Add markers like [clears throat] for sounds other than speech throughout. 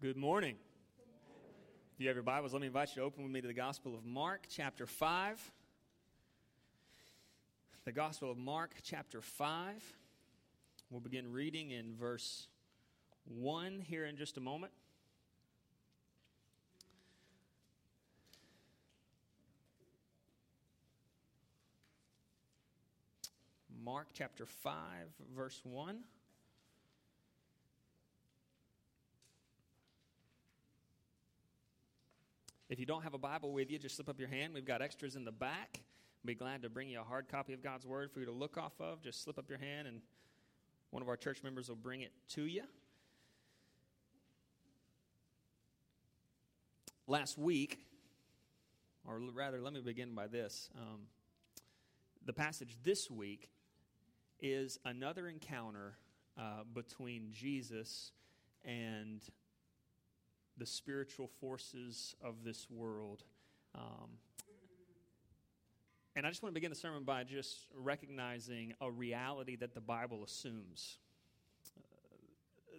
Good morning. If you have your Bibles, let me invite you to open with me to the Gospel of Mark, chapter 5. The Gospel of Mark, chapter 5. We'll begin reading in verse 1 here in just a moment. Mark chapter 5, verse 1. If you don't have a Bible with you, just slip up your hand. We've got extras in the back. We'll be glad to bring you a hard copy of God's Word for you to look off of. Just slip up your hand, and one of our church members will bring it to you. Last week, or rather, let me begin by this. Um, the passage this week is another encounter uh, between Jesus and the spiritual forces of this world. Um, and I just want to begin the sermon by just recognizing a reality that the Bible assumes.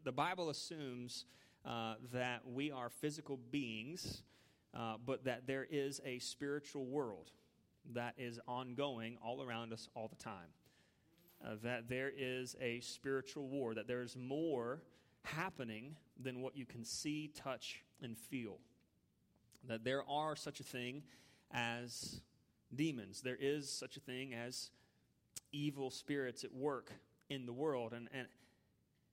The Bible assumes uh, that we are physical beings, uh, but that there is a spiritual world that is ongoing all around us all the time. Uh, that there is a spiritual war, that there's more happening than what you can see, touch, and feel. That there are such a thing as demons, there is such a thing as evil spirits at work in the world. And, and,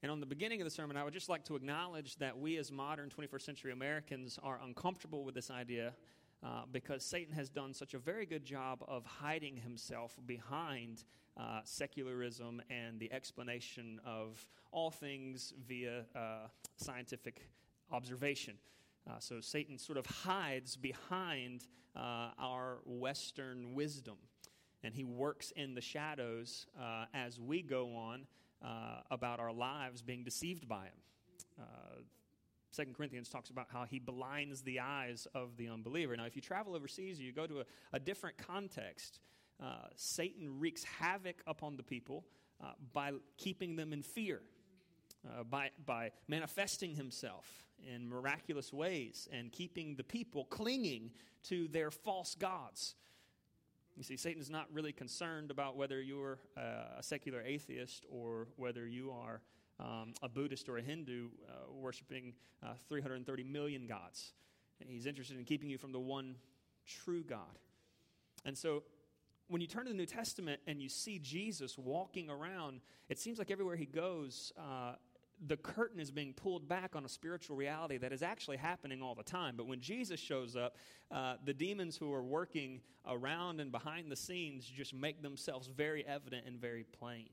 and on the beginning of the sermon, I would just like to acknowledge that we as modern 21st century Americans are uncomfortable with this idea uh, because Satan has done such a very good job of hiding himself behind uh, secularism and the explanation of all things via uh, scientific observation. Uh, so Satan sort of hides behind uh, our Western wisdom, and he works in the shadows uh, as we go on about our lives being deceived by him. Second Corinthians talks about how he blinds the eyes of the unbeliever. Now, if you travel overseas you go to a, a different context, uh, Satan wreaks havoc upon the people uh, by keeping them in fear, uh, by, by manifesting himself in miraculous ways and keeping the people clinging to their false gods. You see, Satan is not really concerned about whether you're uh, a secular atheist or whether you are um, a Buddhist or a Hindu uh, worshiping uh, 330 million gods. He's interested in keeping you from the one true God. And so when you turn to the New Testament and you see Jesus walking around, it seems like everywhere he goes, uh, the curtain is being pulled back on a spiritual reality that is actually happening all the time. But when Jesus shows up, uh, the demons who are working around and behind the scenes just make themselves very evident and very plain.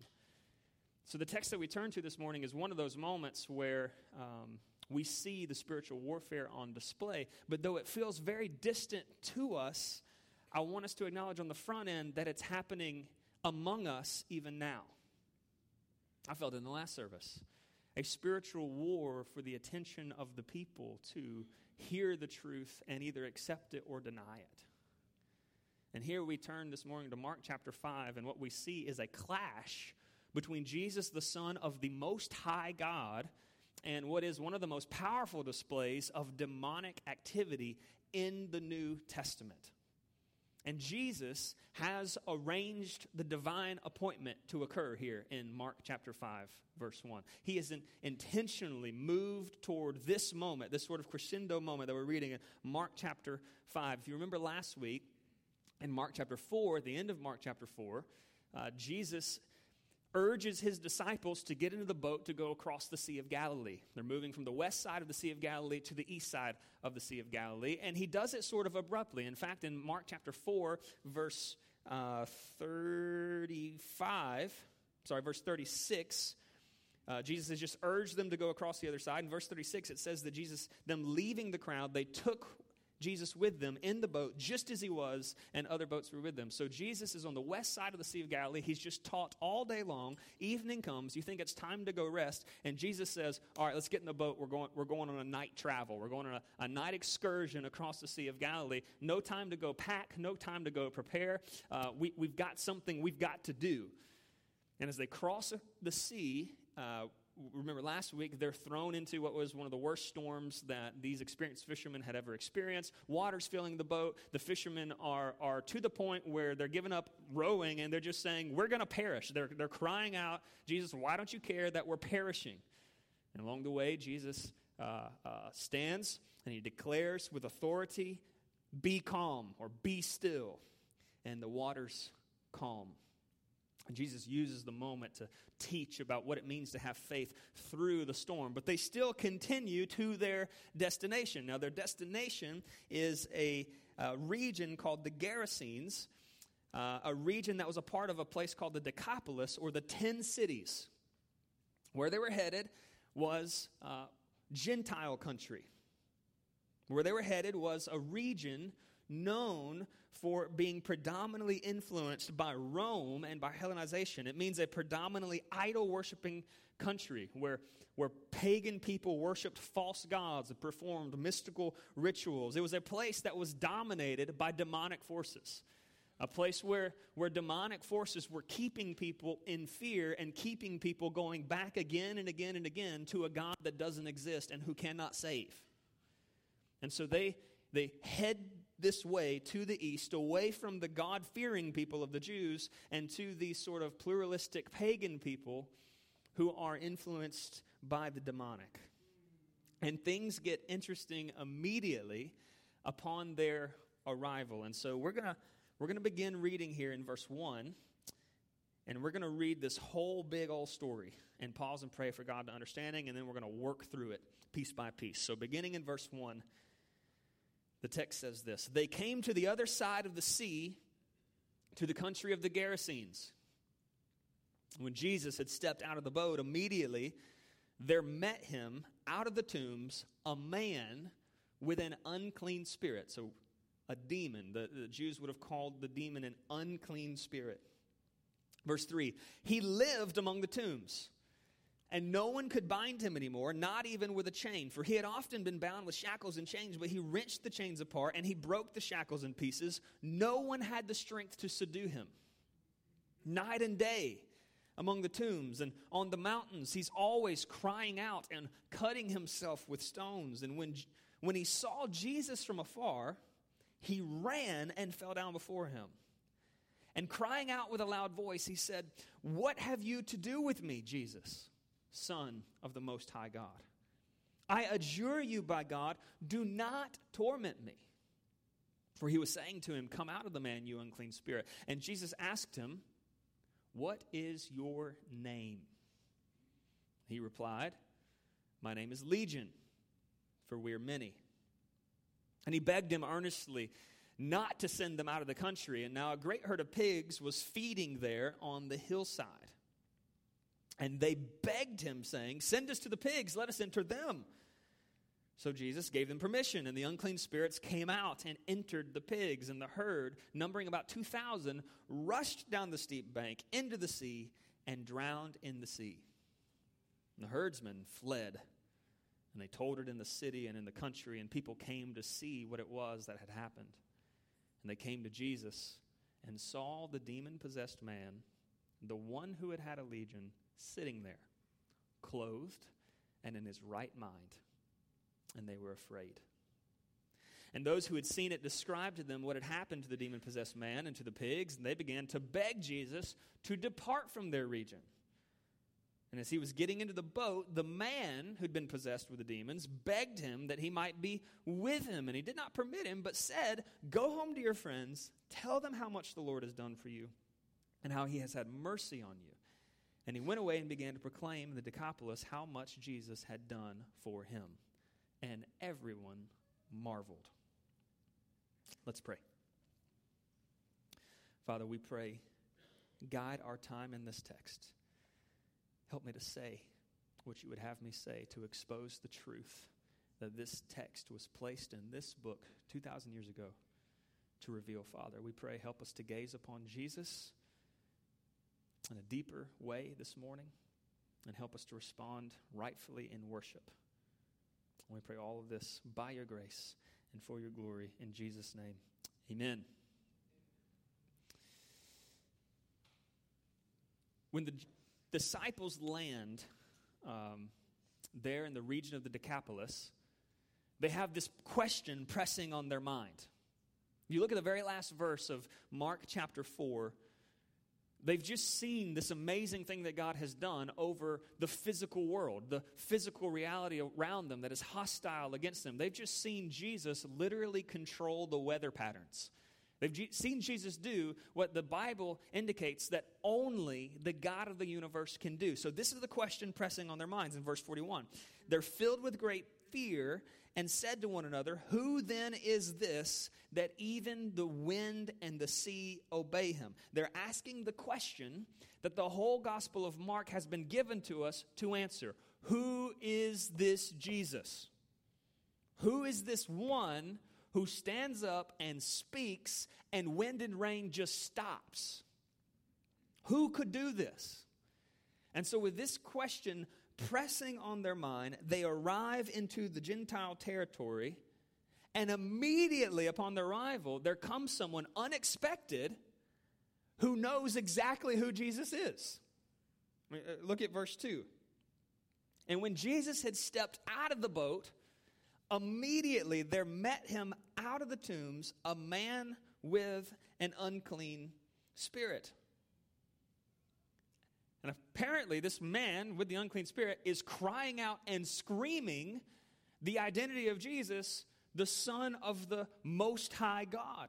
So, the text that we turn to this morning is one of those moments where um, we see the spiritual warfare on display. But though it feels very distant to us, I want us to acknowledge on the front end that it's happening among us even now. I felt in the last service. A spiritual war for the attention of the people to hear the truth and either accept it or deny it. And here we turn this morning to Mark chapter 5, and what we see is a clash between Jesus, the Son of the Most High God, and what is one of the most powerful displays of demonic activity in the New Testament. And Jesus has arranged the divine appointment to occur here in Mark chapter 5, verse 1. He has intentionally moved toward this moment, this sort of crescendo moment that we're reading in Mark chapter 5. If you remember last week, in Mark chapter 4, at the end of Mark chapter 4, uh, Jesus urges his disciples to get into the boat to go across the Sea of Galilee. They're moving from the west side of the Sea of Galilee to the east side of the Sea of Galilee, and he does it sort of abruptly. In fact, in Mark chapter 4, verse uh, 35, sorry, verse 36, uh, Jesus has just urged them to go across the other side. In verse 36, it says that Jesus, them leaving the crowd, they took Jesus with them in the boat, just as he was, and other boats were with them. So Jesus is on the west side of the Sea of Galilee. He's just taught all day long. Evening comes. You think it's time to go rest. And Jesus says, All right, let's get in the boat. We're going, we're going on a night travel. We're going on a, a night excursion across the Sea of Galilee. No time to go pack, no time to go prepare. Uh, we, we've got something we've got to do. And as they cross the sea, uh, remember last week, they're thrown into what was one of the worst storms that these experienced fishermen had ever experienced. Water's filling the boat. The fishermen are, are to the point where they're giving up rowing and they're just saying, We're going to perish. They're, they're crying out, Jesus, why don't you care that we're perishing? And along the way, Jesus uh, uh, stands and he declares with authority, Be calm or be still. And the waters calm. Jesus uses the moment to teach about what it means to have faith through the storm, but they still continue to their destination. Now, their destination is a uh, region called the Gerasenes, uh, a region that was a part of a place called the Decapolis, or the Ten Cities. Where they were headed was uh, Gentile country. Where they were headed was a region known for being predominantly influenced by Rome and by Hellenization. It means a predominantly idol worshiping country where, where pagan people worshiped false gods and performed mystical rituals. It was a place that was dominated by demonic forces. A place where, where demonic forces were keeping people in fear and keeping people going back again and again and again to a God that doesn't exist and who cannot save. And so they, they head this way to the east, away from the God fearing people of the Jews and to these sort of pluralistic pagan people who are influenced by the demonic. And things get interesting immediately upon their arrival. And so we're going to we're going to begin reading here in verse 1 and we're going to read this whole big old story and pause and pray for God to understanding and then we're going to work through it piece by piece. So beginning in verse 1 the text says this They came to the other side of the sea, to the country of the Gerasenes. When Jesus had stepped out of the boat, immediately there met him out of the tombs a man with an unclean spirit. So, a demon. The, the Jews would have called the demon an unclean spirit. Verse 3 He lived among the tombs and no one could bind him anymore, not even with a chain. For he had often been bound with shackles and chains, but he wrenched the chains apart and he broke the shackles in pieces. No one had the strength to subdue him. Night and day among the tombs and on the mountains, he's always crying out and cutting himself with stones. And when, when he saw Jesus from afar, he ran and fell down before him. And crying out with a loud voice, he said, What have you to do with me, Jesus? Son of the Most High God. I adjure you by God, do not torment me. For he was saying to him, Come out of the man, you unclean spirit. And Jesus asked him, What is your name? He replied, My name is Legion, for we are many. And he begged him earnestly not to send them out of the country. And now a great herd of pigs was feeding there on the hillside. And they begged him, saying, Send us to the pigs, let us enter them. So Jesus gave them permission, and the unclean spirits came out and entered the pigs, and the herd, numbering about 2,000, rushed down the steep bank into the sea and drowned in the sea. And the herdsmen fled, and they told it in the city and in the country, and people came to see what it was that had happened. And they came to Jesus and saw the demon possessed man, the one who had had a legion sitting there, clothed and in his right mind. And they were afraid. And those who had seen it described to them what had happened to the demon possessed man and to the pigs, and they began to beg Jesus to depart from their region. And as he was getting into the boat, the man who'd been possessed with the demons begged him that he might be with him. And he did not permit him, but said, Go home to your friends, tell them how much the Lord has done for you, and how he has had mercy on you. And he went away and began to proclaim in the Decapolis how much Jesus had done for him. And everyone marveled. Let's pray. Father, we pray, guide our time in this text. Help me to say what you would have me say to expose the truth that this text was placed in this book 2,000 years ago to reveal, Father. We pray, help us to gaze upon Jesus in a deeper way this morning and help us to respond rightfully in worship. we pray all of this by your grace and for your glory in Jesus' name. Amen. When the disciples land um, there in the region of the Decapolis, they have this question pressing on their mind. You look at the very last verse of Mark chapter 4, They've just seen this amazing thing that God has done over the physical world, the physical reality around them that is hostile against them. They've just seen Jesus literally control the weather patterns. They've seen Jesus do what the Bible indicates that only the God of the universe can do. So, this is the question pressing on their minds in verse 41. They're filled with great fear and said to one another, Who then is this that even the wind and the sea obey him? They're asking the question that the whole Gospel of Mark has been given to us to answer Who is this Jesus? Who is this one who stands up and speaks and wind and rain just stops? Who could do this? And so, with this question pressing on their mind, they arrive into the Gentile territory, and immediately upon their arrival, there comes someone unexpected who knows exactly who Jesus is. Uh, look at verse 2. And when Jesus had stepped out of the boat, immediately there met him out of the tombs a man with an unclean spirit. And apparently, this man with the unclean spirit is crying out and screaming the identity of Jesus, the Son of the Most High God.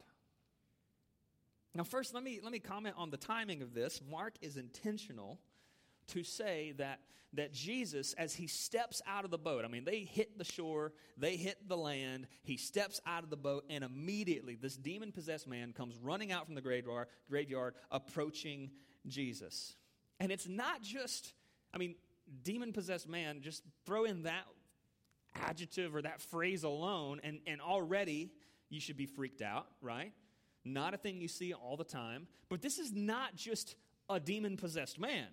Now, first, let me, let me comment on the timing of this. Mark is intentional to say that, that Jesus, as he steps out of the boat, I mean, they hit the shore, they hit the land, he steps out of the boat, and immediately this demon possessed man comes running out from the graveyard, graveyard approaching Jesus. And it's not just, I mean, demon possessed man, just throw in that adjective or that phrase alone, and, and already you should be freaked out, right? Not a thing you see all the time. But this is not just a demon possessed man,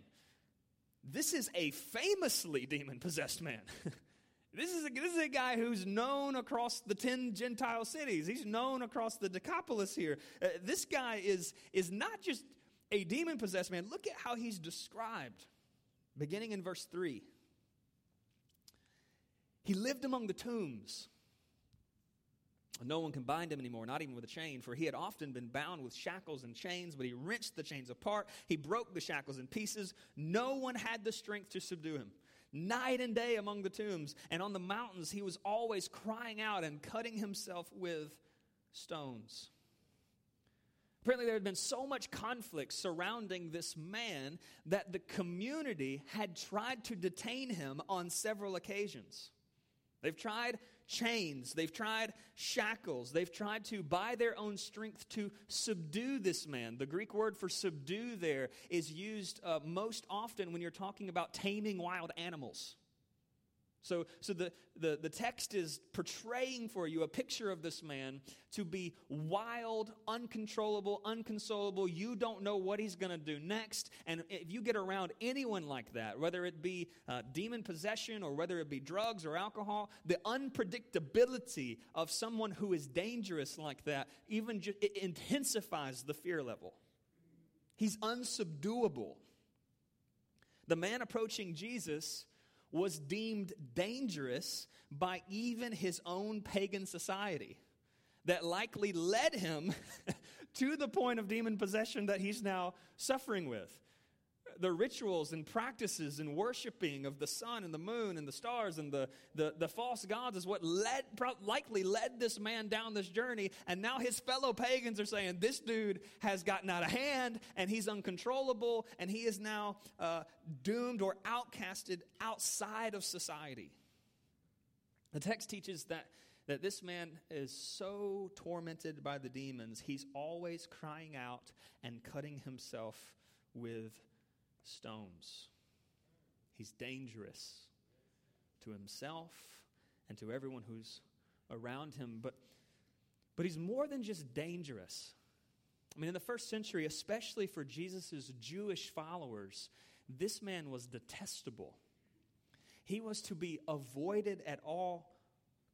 this is a famously [laughs] demon possessed man. [laughs] This is, a, this is a guy who's known across the 10 Gentile cities. He's known across the Decapolis here. Uh, this guy is, is not just a demon possessed man, look at how he's described, beginning in verse 3. He lived among the tombs. No one can bind him anymore, not even with a chain, for he had often been bound with shackles and chains, but he wrenched the chains apart. He broke the shackles in pieces. No one had the strength to subdue him. Night and day among the tombs and on the mountains, he was always crying out and cutting himself with stones. Apparently, there had been so much conflict surrounding this man that the community had tried to detain him on several occasions. They've tried chains, they've tried shackles, they've tried to, by their own strength, to subdue this man. The Greek word for subdue there is used uh, most often when you're talking about taming wild animals. So, so the, the, the text is portraying for you a picture of this man to be wild, uncontrollable, unconsolable. You don't know what he's going to do next. And if you get around anyone like that, whether it be uh, demon possession or whether it be drugs or alcohol, the unpredictability of someone who is dangerous like that even ju- it intensifies the fear level. He's unsubduable. The man approaching Jesus was deemed dangerous by even his own pagan society that likely led him [laughs] to the point of demon possession that he's now suffering with the rituals and practices and worshiping of the sun and the moon and the stars and the, the, the false gods is what led, likely led this man down this journey. And now his fellow pagans are saying, This dude has gotten out of hand and he's uncontrollable and he is now uh, doomed or outcasted outside of society. The text teaches that that this man is so tormented by the demons, he's always crying out and cutting himself with stones. He's dangerous to himself and to everyone who's around him. But, but he's more than just dangerous. I mean, in the first century, especially for Jesus' Jewish followers, this man was detestable. He was to be avoided at all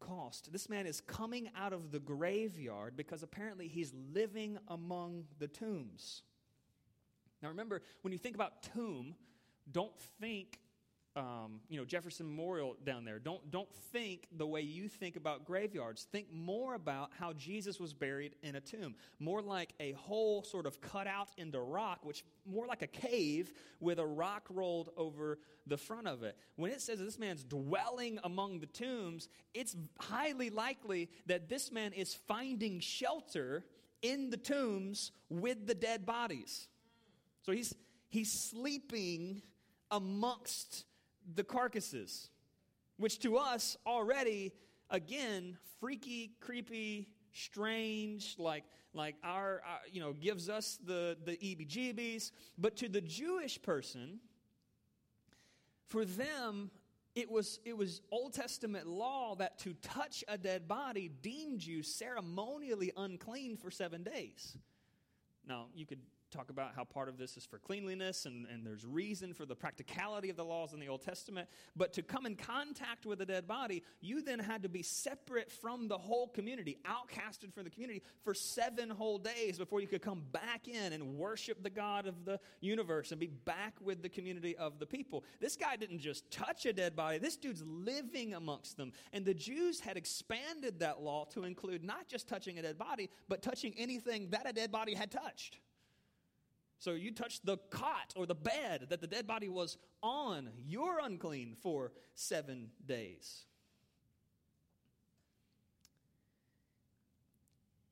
cost. This man is coming out of the graveyard because apparently he's living among the tombs. Now remember, when you think about tomb, don't think um, you know, Jefferson Memorial down there. Don't, don't think the way you think about graveyards. Think more about how Jesus was buried in a tomb. More like a hole sort of cut out into rock, which more like a cave with a rock rolled over the front of it. When it says this man's dwelling among the tombs, it's highly likely that this man is finding shelter in the tombs with the dead bodies. So he's, he's sleeping amongst the carcasses, which to us already, again, freaky, creepy, strange, like, like our, our you know, gives us the, the EBGBs. But to the Jewish person, for them, it was, it was Old Testament law that to touch a dead body deemed you ceremonially unclean for seven days. Now, you could talk about how part of this is for cleanliness and, and there's reason for the practicality of the laws in the Old Testament. But to come in contact with a dead body, you then had to be separate from the whole community, outcasted from the community for seven whole days before you could come back in and worship the God of the universe and be back with the community of the people. This guy didn't just touch a dead body, this dude's living amongst them. And the Jews had expanded that law to include not just touching a dead body, but touching anything that a dead body had touched. So you touch the cot or the bed that the dead body was on, you're unclean for seven days.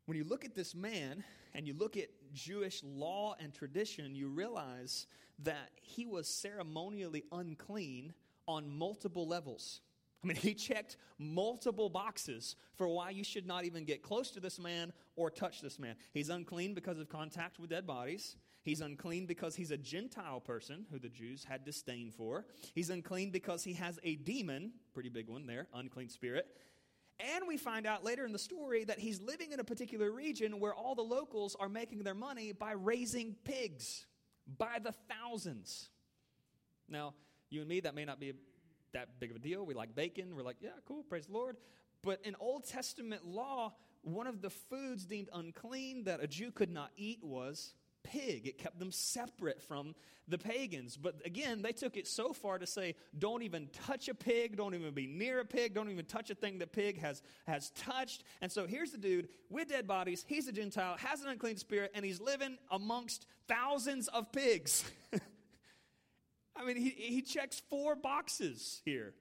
When you look at this man and you look at Jewish law and tradition, you realize that he was ceremonially unclean on multiple levels. I mean, [laughs] he checked multiple boxes for why you should not even get close to this man or touch this man. He's unclean because of contact with dead bodies. He's unclean because he's a Gentile person who the Jews had disdain for. He's unclean because he has a demon, pretty big one there, unclean spirit. And we find out later in the story that he's living in a particular region where all the locals are making their money by raising pigs by the thousands. Now, you and me, that may not be that big of a deal. We like bacon. We're like, yeah, cool, praise the Lord. But in Old Testament law, one of the foods deemed unclean that a Jew could not eat was pig. It kept them separate from the pagans. But again, they took it so far to say, don't even touch a pig, don't even be near a pig, don't even touch a thing that pig has, has touched. And so here's the dude with dead bodies. He's a Gentile, has an unclean spirit, and he's living amongst thousands of pigs. [laughs] I mean, he, he checks four boxes here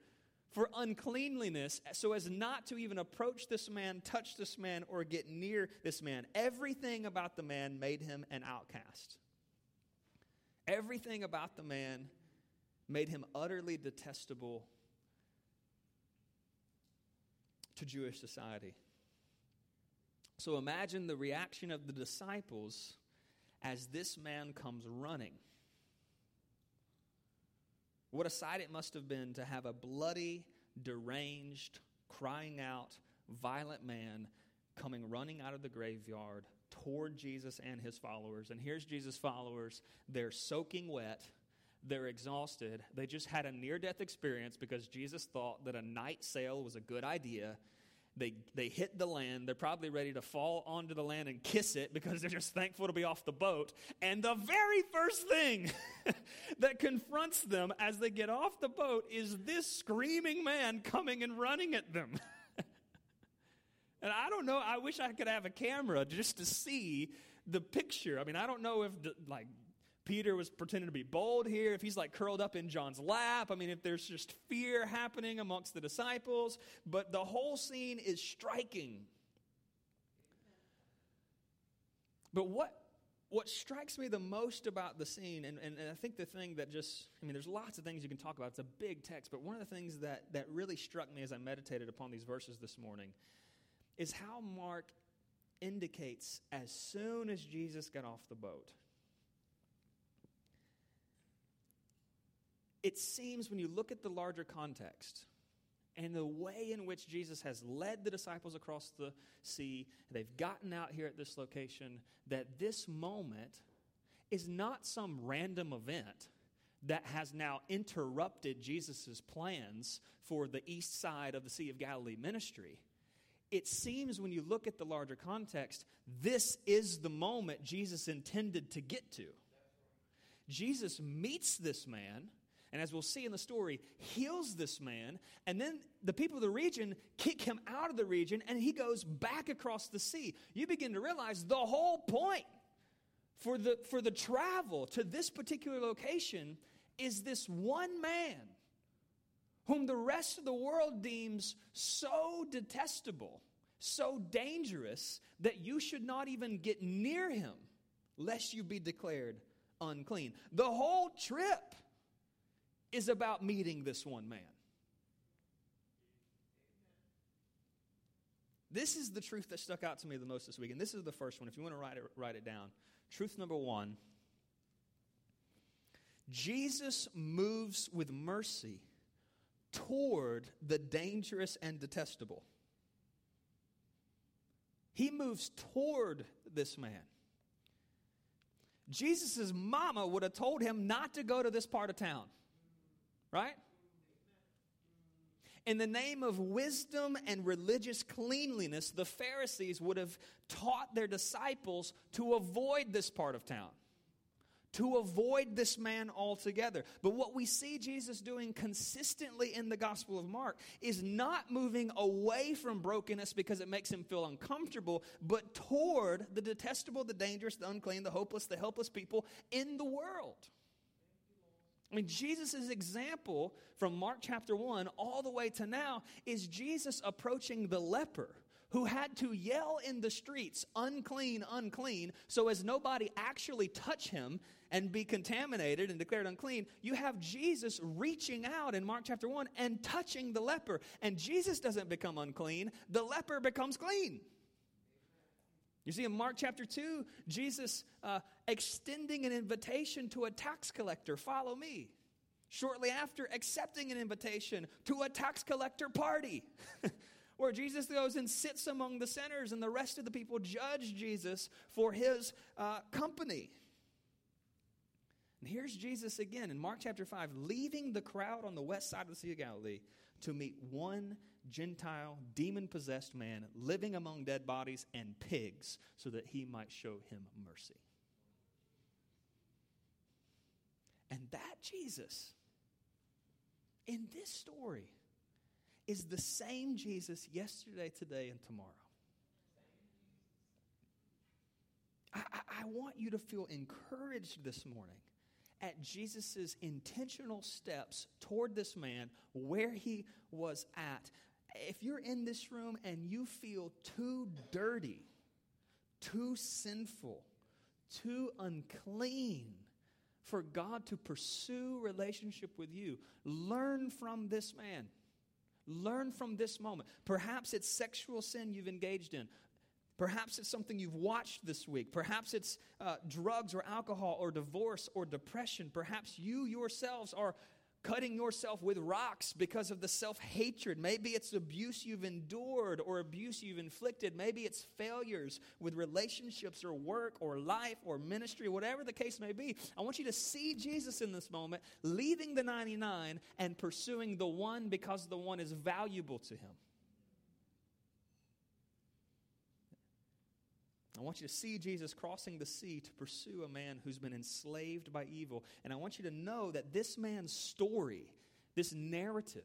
for uncleanliness so as not to even approach this man, touch this man, or get near this man. Everything about the man made him an outcast. Everything about the man made him utterly detestable to Jewish society. So imagine the reaction of the disciples as this man comes running. What a sight it must have been to have a bloody, deranged, crying out, violent man coming running out of the graveyard toward Jesus and his followers. And here's Jesus' followers. They're soaking wet. They're exhausted. They just had a near death experience because Jesus thought that a night sail was a good idea they, they hit the land. They're probably ready to fall onto the land and kiss it because they're just thankful to be off the boat. And the very first thing [laughs] that confronts them as they get off the boat is this screaming man coming and running at them. [laughs] and I don't know, I wish I could have a camera just to see the picture. I mean, I don't know if, like, Peter was pretending to be bold here, if he's like curled up in John's lap, I mean, if there's just fear happening amongst the disciples, but the whole scene is striking. But what, what strikes me the most about the scene, and, and, and, I think the thing that just, I mean, there's lots of things you can talk about. It's a big text, but one of the things that, that really struck me as I meditated upon these verses this morning is how Mark indicates as soon as Jesus got off the boat, it seems when you look at the larger context and the way in which Jesus has led the disciples across the sea, they've gotten out here at this location, that this moment is not some random event that has now interrupted Jesus' plans for the east side of the Sea of Galilee ministry. It seems when you look at the larger context, this is the moment Jesus intended to get to. Jesus meets this man And as we'll see in the story, heals this man. And then the people of the region kick him out of the region and he goes back across the sea. You begin to realize the whole point for the, for the travel to this particular location is this one man whom the rest of the world deems so detestable, so dangerous, that you should not even get near him lest you be declared unclean. The whole trip is about meeting this one man. This is the truth that stuck out to me the most this week, and this is the first one. If you want to write it, write it down. Truth number one Jesus moves with mercy toward the dangerous and detestable. He moves toward this man. Jesus' mama would have told him not to go to this part of town, right? In the name of wisdom and religious cleanliness, the Pharisees would have taught their disciples to avoid this part of town to avoid this man altogether. But what we see Jesus doing consistently in the Gospel of Mark is not moving away from brokenness because it makes him feel uncomfortable, but toward the detestable, the dangerous, the unclean, the hopeless, the helpless people in the world. I mean, Jesus' example from Mark chapter 1 all the way to now is Jesus approaching the leper who had to yell in the streets, unclean, unclean, so as nobody actually touch him and be contaminated and declared unclean, you have Jesus reaching out in Mark chapter 1 and touching the leper. And Jesus doesn't become unclean, the leper becomes clean. You see, in Mark chapter 2, Jesus uh, extending an invitation to a tax collector, follow me. Shortly after, accepting an invitation to a tax collector party. [laughs] where Jesus goes and sits among the sinners, and the rest of the people judge Jesus for his uh, company. And here's Jesus again in Mark chapter 5, leaving the crowd on the west side of the Sea of Galilee to meet one Gentile, demon possessed man living among dead bodies and pigs so that he might show him mercy. And that Jesus, in this story, is the same Jesus yesterday, today, and tomorrow. I, I, I want you to feel encouraged this morning at Jesus' intentional steps toward this man where he was at. If you're in this room and you feel too dirty, too sinful, too unclean for God to pursue relationship with you, learn from this man. Learn from this moment. Perhaps it's sexual sin you've engaged in. Perhaps it's something you've watched this week. Perhaps it's uh, drugs or alcohol or divorce or depression. Perhaps you yourselves are cutting yourself with rocks because of the self hatred. Maybe it's abuse you've endured or abuse you've inflicted. Maybe it's failures with relationships or work or life or ministry, whatever the case may be. I want you to see Jesus in this moment, leaving the 99 and pursuing the one because the one is valuable to him. I want you to see Jesus crossing the sea to pursue a man who's been enslaved by evil. And I want you to know that this man's story, this narrative,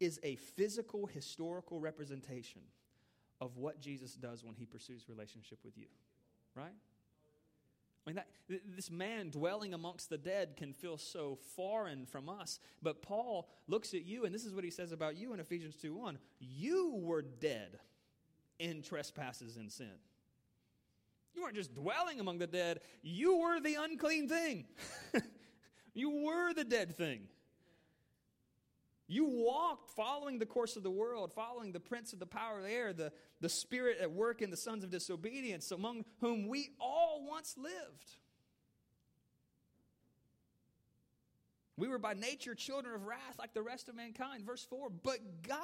is a physical, historical representation of what Jesus does when he pursues relationship with you. Right? I mean, that, this man dwelling amongst the dead can feel so foreign from us. But Paul looks at you, and this is what he says about you in Ephesians 2 1. You were dead in trespasses and sin. You weren't just dwelling among the dead, you were the unclean thing. [laughs] you were the dead thing. You walked following the course of the world, following the prince of the power of the air, the, the spirit at work in the sons of disobedience, among whom we all once lived. We were by nature children of wrath like the rest of mankind. Verse 4 But God,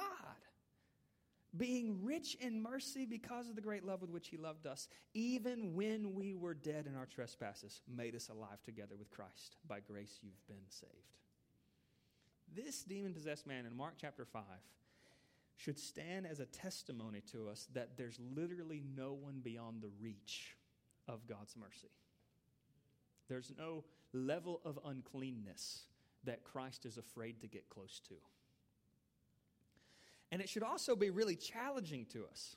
being rich in mercy because of the great love with which he loved us, even when we were dead in our trespasses, made us alive together with Christ. By grace you've been saved. This demon possessed man in Mark chapter 5 should stand as a testimony to us that there's literally no one beyond the reach of God's mercy. There's no level of uncleanness that Christ is afraid to get close to. And it should also be really challenging to us.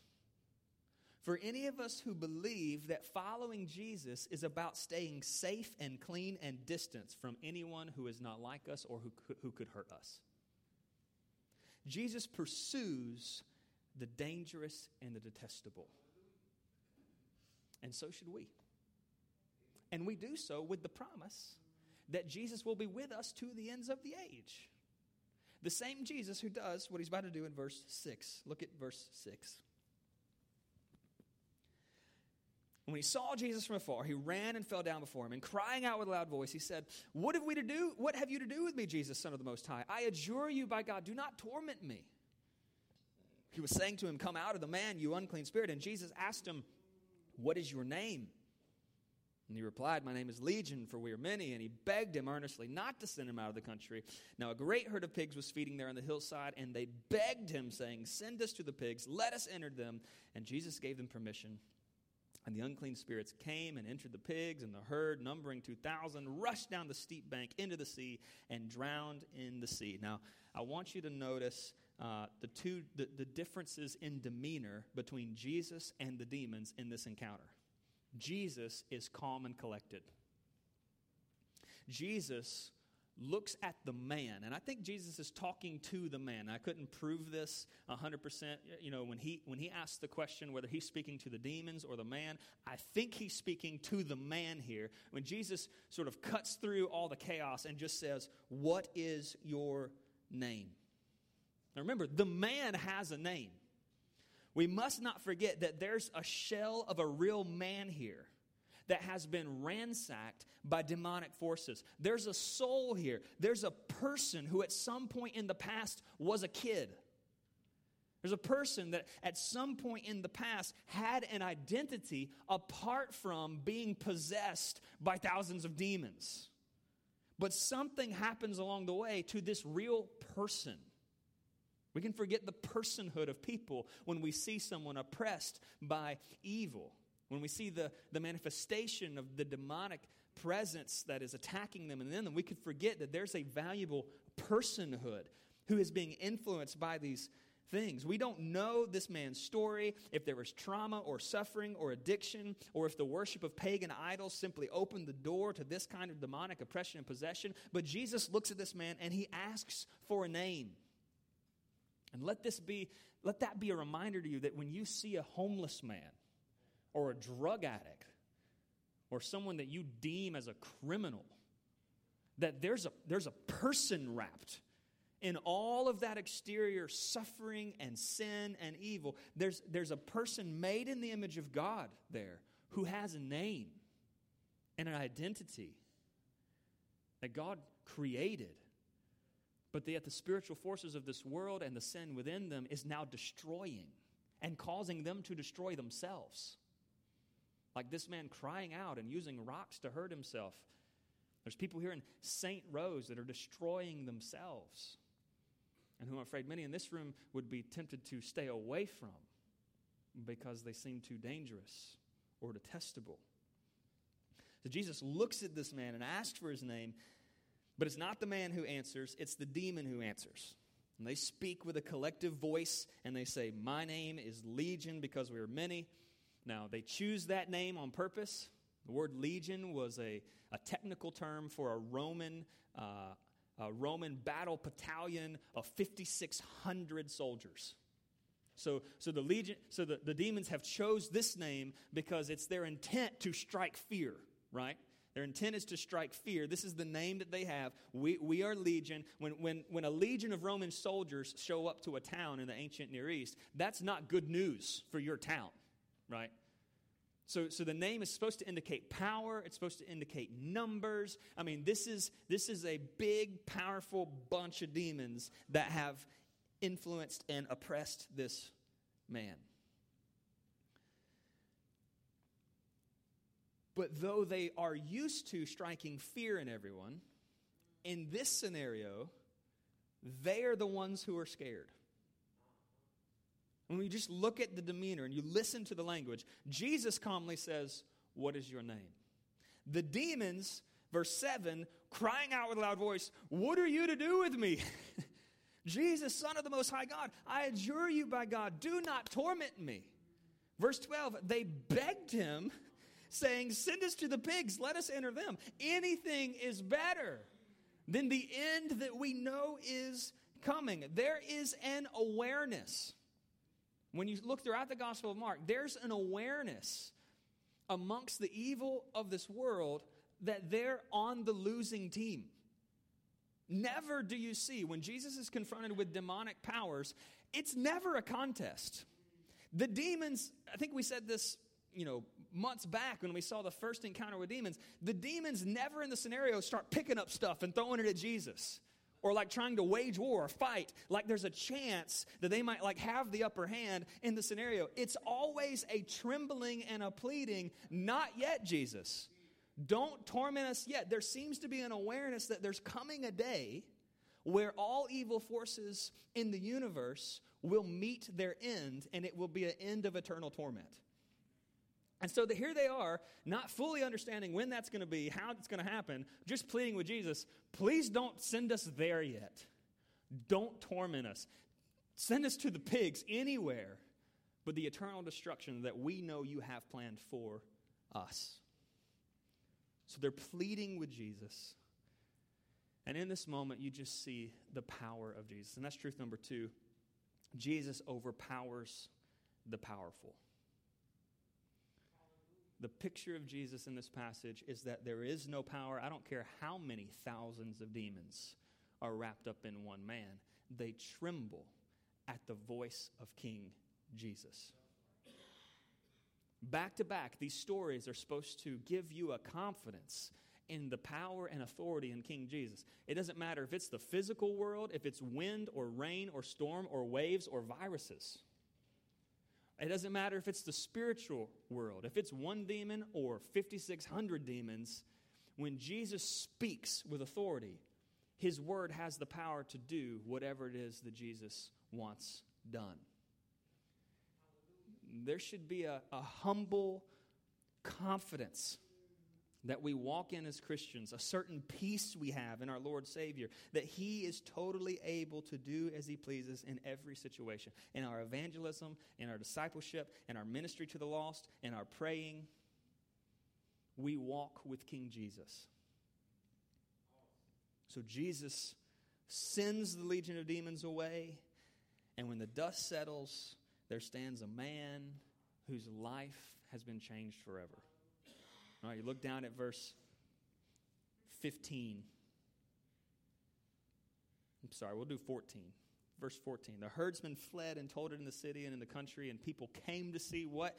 For any of us who believe that following Jesus is about staying safe and clean and distant from anyone who is not like us or who, who could hurt us. Jesus pursues the dangerous and the detestable. And so should we. And we do so with the promise that Jesus will be with us to the ends of the age. The same Jesus who does what he's about to do in verse 6. Look at verse 6. When he saw Jesus from afar, he ran and fell down before him, and crying out with a loud voice, he said, What have we to do? What have you to do with me, Jesus, Son of the Most High? I adjure you by God, do not torment me. He was saying to him, Come out of the man, you unclean spirit. And Jesus asked him, What is your name? And he replied, My name is Legion, for we are many. And he begged him earnestly not to send him out of the country. Now, a great herd of pigs was feeding there on the hillside, and they begged him, saying, Send us to the pigs, let us enter them. And Jesus gave them permission. And the unclean spirits came and entered the pigs, and the herd, numbering 2,000, rushed down the steep bank into the sea and drowned in the sea. Now, I want you to notice uh, the two the, the differences in demeanor between Jesus and the demons in this encounter. Jesus is calm and collected. Jesus looks at the man and i think jesus is talking to the man. I couldn't prove this 100% you know when he when he asks the question whether he's speaking to the demons or the man i think he's speaking to the man here. When jesus sort of cuts through all the chaos and just says what is your name? Now remember the man has a name we must not forget that there's a shell of a real man here that has been ransacked by demonic forces. There's a soul here. There's a person who at some point in the past was a kid. There's a person that at some point in the past had an identity apart from being possessed by thousands of demons. But something happens along the way to this real person. We can forget the personhood of people when we see someone oppressed by evil, when we see the, the manifestation of the demonic presence that is attacking them and then them. We can forget that there's a valuable personhood who is being influenced by these things. We don't know this man's story, if there was trauma or suffering or addiction, or if the worship of pagan idols simply opened the door to this kind of demonic oppression and possession. But Jesus looks at this man and he asks for a name. And let this be, let that be a reminder to you that when you see a homeless man or a drug addict or someone that you deem as a criminal, that there's a, there's a person wrapped in all of that exterior suffering and sin and evil. There's, there's a person made in the image of God there who has a name and an identity that God created but yet the spiritual forces of this world and the sin within them is now destroying and causing them to destroy themselves. Like this man crying out and using rocks to hurt himself. There's people here in St. Rose that are destroying themselves, and who I'm afraid many in this room would be tempted to stay away from because they seem too dangerous or detestable. So Jesus looks at this man and asks for his name, but it's not the man who answers, it's the demon who answers. And they speak with a collective voice and they say, My name is Legion because we are many. Now, they choose that name on purpose. The word legion was a, a technical term for a Roman, uh, a Roman battle battalion of 5,600 soldiers. So, so the legion, so the, the demons have chose this name because it's their intent to strike fear, right? Their intent is to strike fear. This is the name that they have. We, we are legion. When, when, when a legion of Roman soldiers show up to a town in the ancient Near East, that's not good news for your town, right? So, so the name is supposed to indicate power. It's supposed to indicate numbers. I mean, this is, this is a big, powerful bunch of demons that have influenced and oppressed this man. But though they are used to striking fear in everyone, in this scenario, they are the ones who are scared. When you just look at the demeanor and you listen to the language, Jesus calmly says, What is your name? The demons, Verse 7, crying out with a loud voice, What are you to do with me? [laughs] Jesus, Son of the Most High God, I adjure you by God, do not torment me. Verse 12, they begged him, saying, Send us to the pigs, let us enter them. Anything is better than the end that we know is coming. There is an awareness. When you look throughout the Gospel of Mark, there's an awareness amongst the evil of this world that they're on the losing team. Never do you see, when Jesus is confronted with demonic powers, it's never a contest. The demons, I think we said this, you know, months back when we saw the first encounter with demons, the demons never in the scenario start picking up stuff and throwing it at Jesus. Or like trying to wage war or fight, like there's a chance that they might like have the upper hand in the scenario. It's always a trembling and a pleading, not yet, Jesus. Don't torment us yet. There seems to be an awareness that there's coming a day where all evil forces in the universe will meet their end, and it will be an end of eternal torment. And so the, here they are, not fully understanding when that's going to be, how it's going to happen, just pleading with Jesus, please don't send us there yet. Don't torment us. Send us to the pigs anywhere but the eternal destruction that we know you have planned for us. So they're pleading with Jesus. And in this moment, you just see the power of Jesus. And that's truth number two Jesus overpowers the powerful. The picture of Jesus in this passage is that there is no power. I don't care how many thousands of demons are wrapped up in one man, they tremble at the voice of King Jesus. Back to back, these stories are supposed to give you a confidence in the power and authority in King Jesus. It doesn't matter if it's the physical world, if it's wind or rain or storm or waves or viruses. It doesn't matter if it's the spiritual world, if it's one demon or 5,600 demons. When Jesus speaks with authority, his word has the power to do whatever it is that Jesus wants done there should be a, a humble confidence that we walk in as Christians, a certain peace we have in our Lord Savior, that He is totally able to do as He pleases in every situation. In our evangelism, in our discipleship, in our ministry to the lost, in our praying, we walk with King Jesus. So Jesus sends the legion of demons away, and when the dust settles, there stands a man whose life has been changed forever. All right, you look down at verse 15. I'm sorry, we'll do 14. Verse 14. The herdsmen fled and told it in the city and in the country, and people came to see what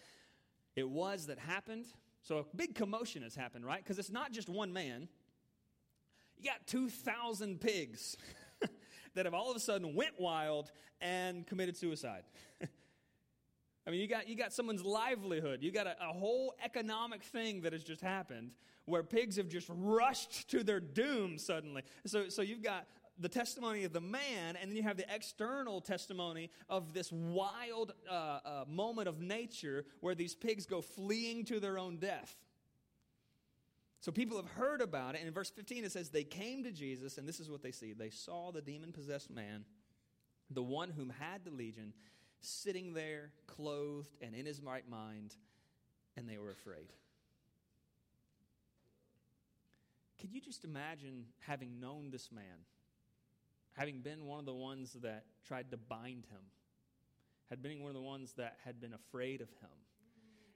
it was that happened. So a big commotion has happened, right? Because it's not just one man. You got 2,000 pigs [laughs] that have all of a sudden went wild and committed suicide. [laughs] I mean, you got, you got someone's livelihood. You got a, a, whole economic thing that has just happened where pigs have just rushed to their doom suddenly. So, so you've got the testimony of the man, and then you have the external testimony of this wild uh, uh, moment of nature where these pigs go fleeing to their own death. So people have heard about it. And in verse 15, it says, They came to Jesus, and this is what they see. They saw the demon possessed man, the one whom had the legion sitting there, clothed and in his right mind, and they were afraid. Can you just imagine having known this man, having been one of the ones that tried to bind him, had been one of the ones that had been afraid of him,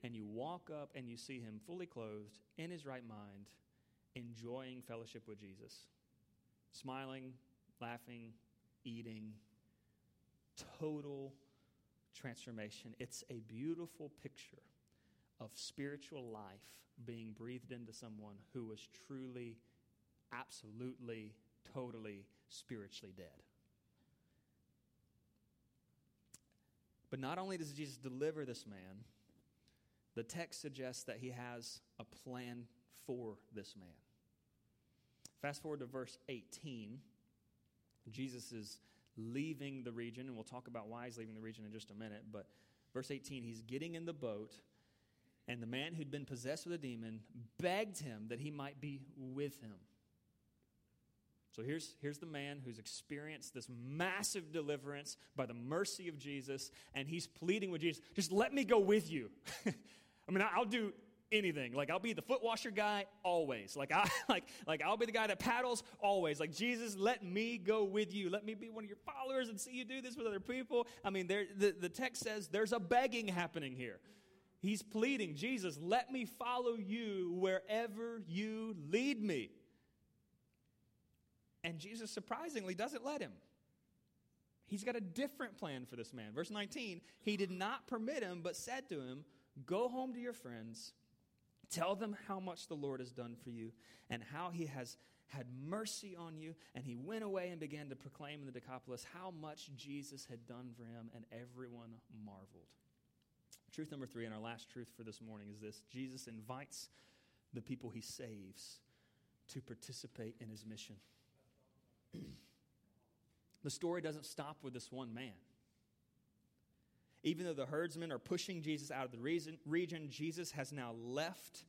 and you walk up and you see him fully clothed, in his right mind, enjoying fellowship with Jesus, smiling, laughing, eating, total transformation. It's a beautiful picture of spiritual life being breathed into someone who was truly, absolutely, totally spiritually dead. But not only does Jesus deliver this man, the text suggests that he has a plan for this man. Fast forward to verse 18. Jesus is leaving the region, and we'll talk about why he's leaving the region in just a minute. But verse 18, he's getting in the boat, And the man who'd been possessed with a demon begged him that he might be with him. So here's, here's the man who's experienced this massive deliverance by the mercy of Jesus, and he's pleading with Jesus, just let me go with you. [laughs] I mean, I'll do anything. Like I'll be the foot washer guy always. Like I [laughs] like like I'll be the guy that paddles always. Like Jesus, let me go with you. Let me be one of your followers and see you do this with other people. I mean, there the, the text says there's a begging happening here. He's pleading, Jesus, let me follow you wherever you lead me. And Jesus surprisingly doesn't let him. He's got a different plan for this man. Verse 19, he did not permit him, but said to him, Go home to your friends Tell them how much the Lord has done for you and how he has had mercy on you. And he went away and began to proclaim in the Decapolis how much Jesus had done for him, and everyone marveled. Truth number three, and our last truth for this morning, is this Jesus invites the people he saves to participate in his mission. [clears throat] the story doesn't stop with this one man. Even though the herdsmen are pushing Jesus out of the region, region, Jesus has now left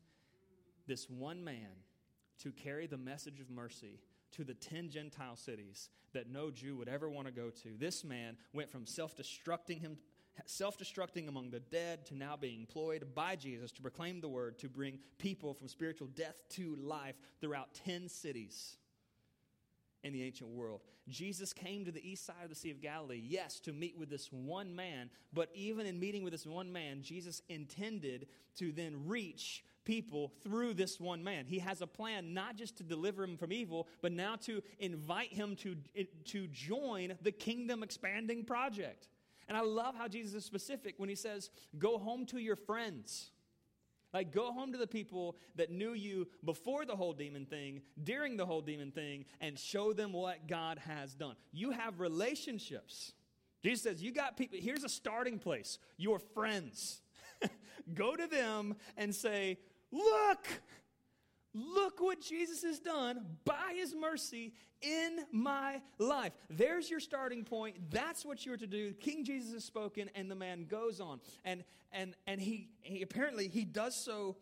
this one man to carry the message of mercy to the 10 Gentile cities that no Jew would ever want to go to. This man went from self destructing him. Self destructing among the dead to now being employed by Jesus to proclaim the word, to bring people from spiritual death to life throughout 10 cities in the ancient world. Jesus came to the east side of the Sea of Galilee, yes, to meet with this one man, but even in meeting with this one man, Jesus intended to then reach people through this one man. He has a plan not just to deliver him from evil, but now to invite him to, to join the kingdom expanding project. And I love how Jesus is specific when he says, Go home to your friends. Like, go home to the people that knew you before the whole demon thing, during the whole demon thing, and show them what God has done. You have relationships. Jesus says, You got people. Here's a starting place your friends. [laughs] go to them and say, Look, Look what Jesus has done by his mercy in my life. There's your starting point. That's what you're to do. King Jesus has spoken, and the man goes on. And and and he, he apparently he does so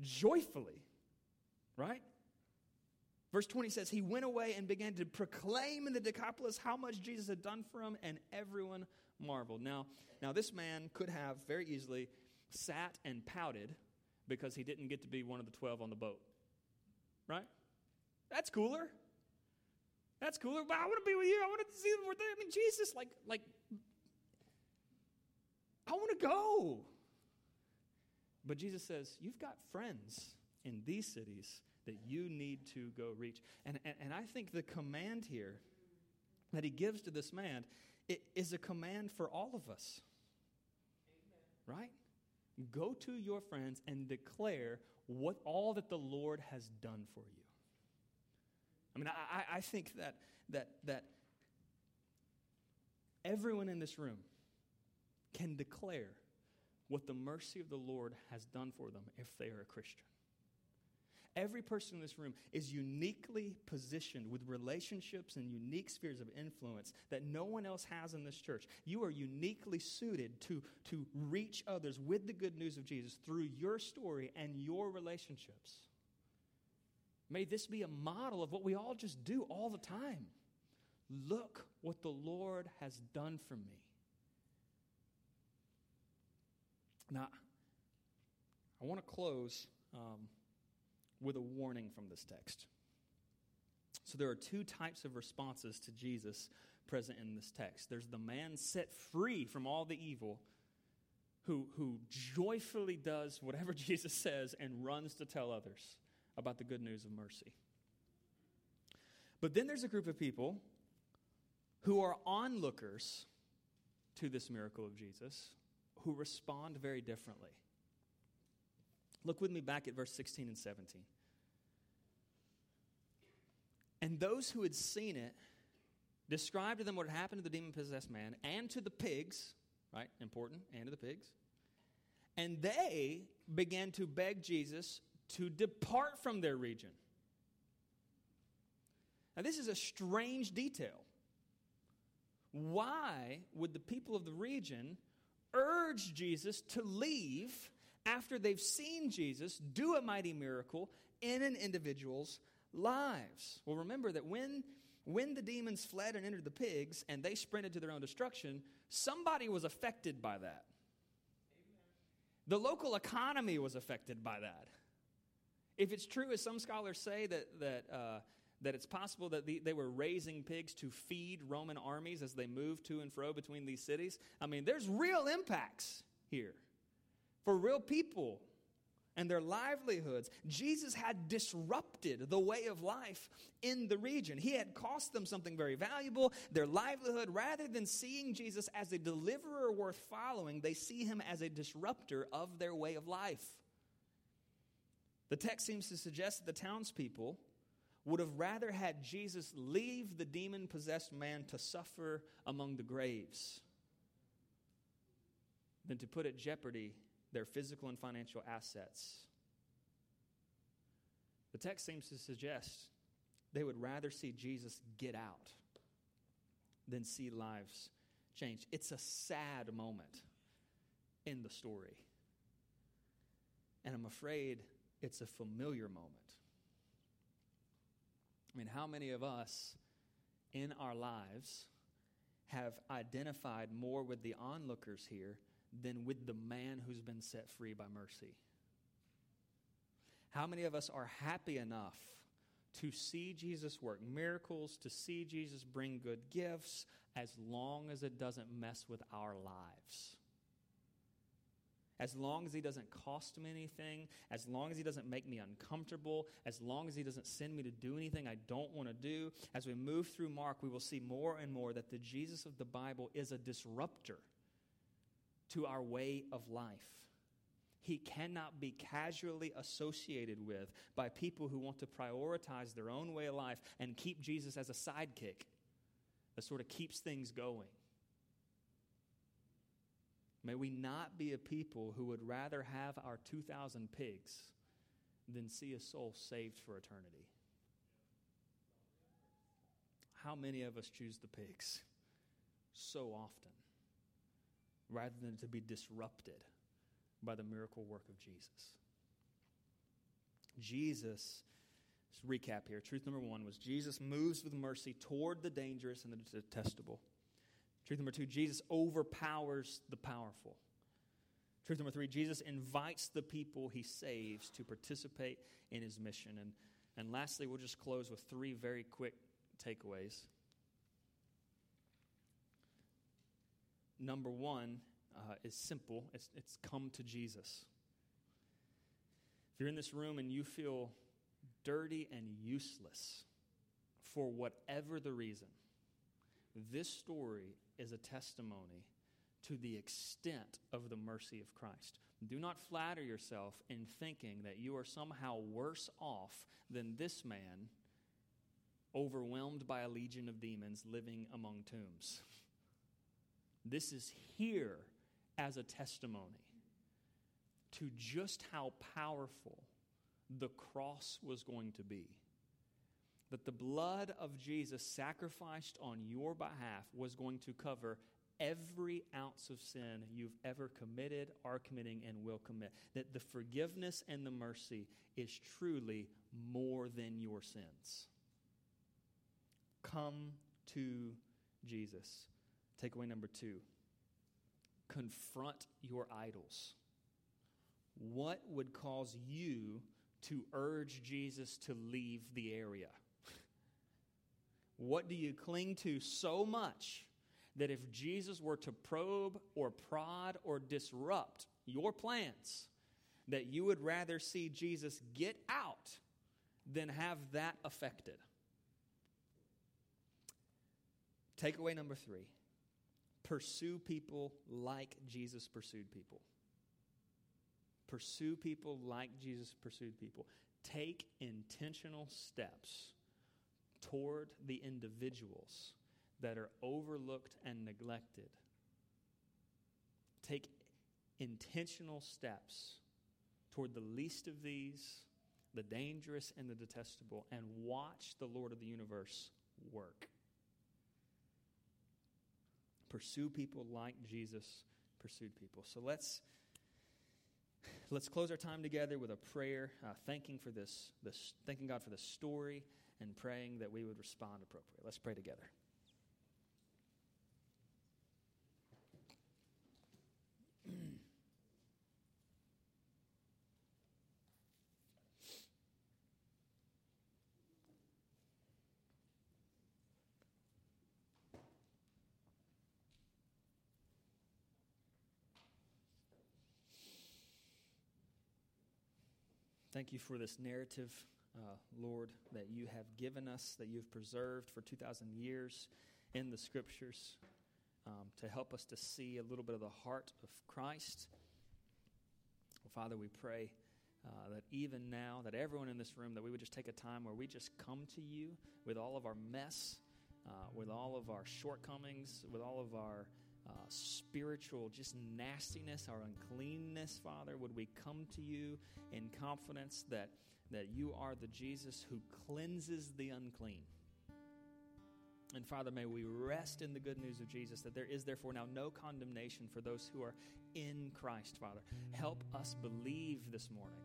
joyfully. Right? Verse 20 says, He went away and began to proclaim in the Decapolis how much Jesus had done for him, and everyone marveled. Now, now this man could have very easily sat and pouted because he didn't get to be one of the 12 on the boat right? That's cooler. That's cooler. But I want to be with you. I want to see them. More. I mean, Jesus, like, like, I want to go. But Jesus says, You've got friends in these cities that you need to go reach. And, and, and I think the command here that he gives to this man is a command for all of us. Amen. Right? Go to your friends and declare what all that the Lord has done for you. I mean, I, I think that, that, that everyone in this room can declare what the mercy of the Lord has done for them if they are a Christian. Every person in this room is uniquely positioned with relationships and unique spheres of influence that no one else has in this church. You are uniquely suited to, to reach others with the good news of Jesus through your story and your relationships. May this be a model of what we all just do all the time. Look what the Lord has done for me. Now, I want to close. Um, with a warning from this text. So there are two types of responses to Jesus present in this text. There's the man set free from all the evil who, who joyfully does whatever [laughs] Jesus says and runs to tell others about the good news of mercy. But then there's a group of people who are onlookers to this miracle of Jesus who respond very differently. Look with me back at verse 16 and 17. And those who had seen it described to them what had happened to the demon possessed man and to the pigs, right? Important, and to the pigs. And they began to beg Jesus to depart from their region. Now, this is a strange detail. Why would the people of the region urge Jesus to leave after they've seen Jesus do a mighty miracle in an individual's lives. Well, remember that when, when the demons fled and entered the pigs and they sprinted to their own destruction, somebody was affected by that. The local economy was affected by that. If it's true, as some scholars say, that, that, uh, that it's possible that the, they were raising pigs to feed Roman armies as they moved to and fro between these cities, I mean, there's real impacts here for real people and their livelihoods. Jesus had disrupted the way of life in the region. He had cost them something very valuable, their livelihood. Rather than seeing Jesus as a deliverer worth following, they see him as a disruptor of their way of life. The text seems to suggest that the townspeople would have rather had Jesus leave the demon possessed man to suffer among the graves than to put at jeopardy their physical and financial assets. The text seems to suggest they would rather see Jesus get out than see lives change. It's a sad moment in the story. And I'm afraid it's a familiar moment. I mean, how many of us in our lives have identified more with the onlookers here than with the man who's been set free by mercy? How many of us are happy enough to see Jesus work miracles, to see Jesus bring good gifts, as long as it doesn't mess with our lives? As long as he doesn't cost me anything, as long as he doesn't make me uncomfortable, as long as he doesn't send me to do anything I don't want to do, as we move through Mark, we will see more and more that the Jesus of the Bible is a disruptor to our way of life. He cannot be casually associated with by people who want to prioritize their own way of life and keep Jesus as a sidekick that sort of keeps things going. May we not be a people who would rather have our 2,000 pigs than see a soul saved for eternity. How many of us choose the pigs so often? rather than to be disrupted by the miracle work of Jesus. Jesus, recap here. Truth number one was Jesus moves with mercy toward the dangerous and the detestable. Truth number two, Jesus overpowers the powerful. Truth number three, Jesus invites the people he saves to participate in his mission. And, and lastly, we'll just close with three very quick takeaways. Number one uh, is simple it's, it's come to Jesus. If you're in this room and you feel dirty and useless for whatever the reason, this story is a testimony to the extent of the mercy of Christ. Do not flatter yourself in thinking that you are somehow worse off than this man overwhelmed by a legion of demons living among tombs. This is here as a testimony to just how powerful the cross was going to be. That the blood of Jesus sacrificed on your behalf was going to cover every ounce of sin you've ever committed, are committing, and will commit. That the forgiveness and the mercy is truly more than your sins. Come to Jesus. Takeaway number two confront your idols. What would cause you to urge Jesus to leave the area? What do you cling to so much that if Jesus were to probe or prod or disrupt your plans, that you would rather see Jesus get out than have that affected? Takeaway number three Pursue people like Jesus pursued people. Pursue people like Jesus pursued people. Take intentional steps toward the individuals that are overlooked and neglected. Take intentional steps toward the least of these, the dangerous and the detestable, and watch the Lord of the universe work. Pursue people like Jesus pursued people. So let's let's close our time together with a prayer, uh, thanking for this, this, thanking God for this story, and praying that we would respond appropriately. Let's pray together. Thank you for this narrative, uh, Lord, that you have given us, that you've preserved for 2,000 years in the scriptures um, to help us to see a little bit of the heart of Christ. Well, Father, we pray uh, that even now, that everyone in this room, that we would just take a time where we just come to you with all of our mess, uh, with all of our shortcomings, with all of our uh, spiritual just nastiness, our uncleanness, Father, would we come to you in confidence that, that you are the Jesus who cleanses the unclean. And Father, may we rest in the good news of Jesus that there is therefore now no condemnation for those who are in Christ, Father. Help us believe this morning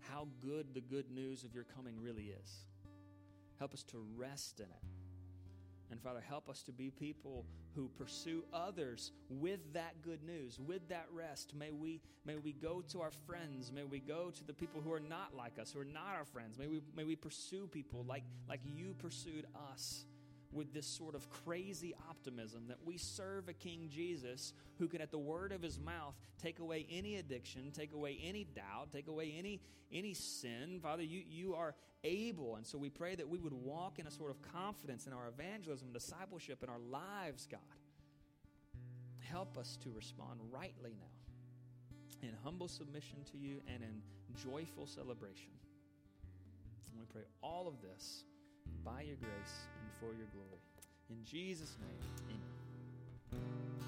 how good the good news of your coming really is. Help us to rest in it. And Father, help us to be people who pursue others with that good news, with that rest. May we, may we go to our friends. May we go to the people who are not like us, who are not our friends. May we, may we pursue people like, like you pursued us with this sort of crazy optimism that we serve a King Jesus who can, at the word of his mouth, take away any addiction, take away any doubt, take away any, any sin. Father, you, you are able. And so we pray that we would walk in a sort of confidence in our evangelism, discipleship, in our lives, God. Help us to respond rightly now in humble submission to you and in joyful celebration. And we pray all of this by your grace and for your glory. In Jesus' name,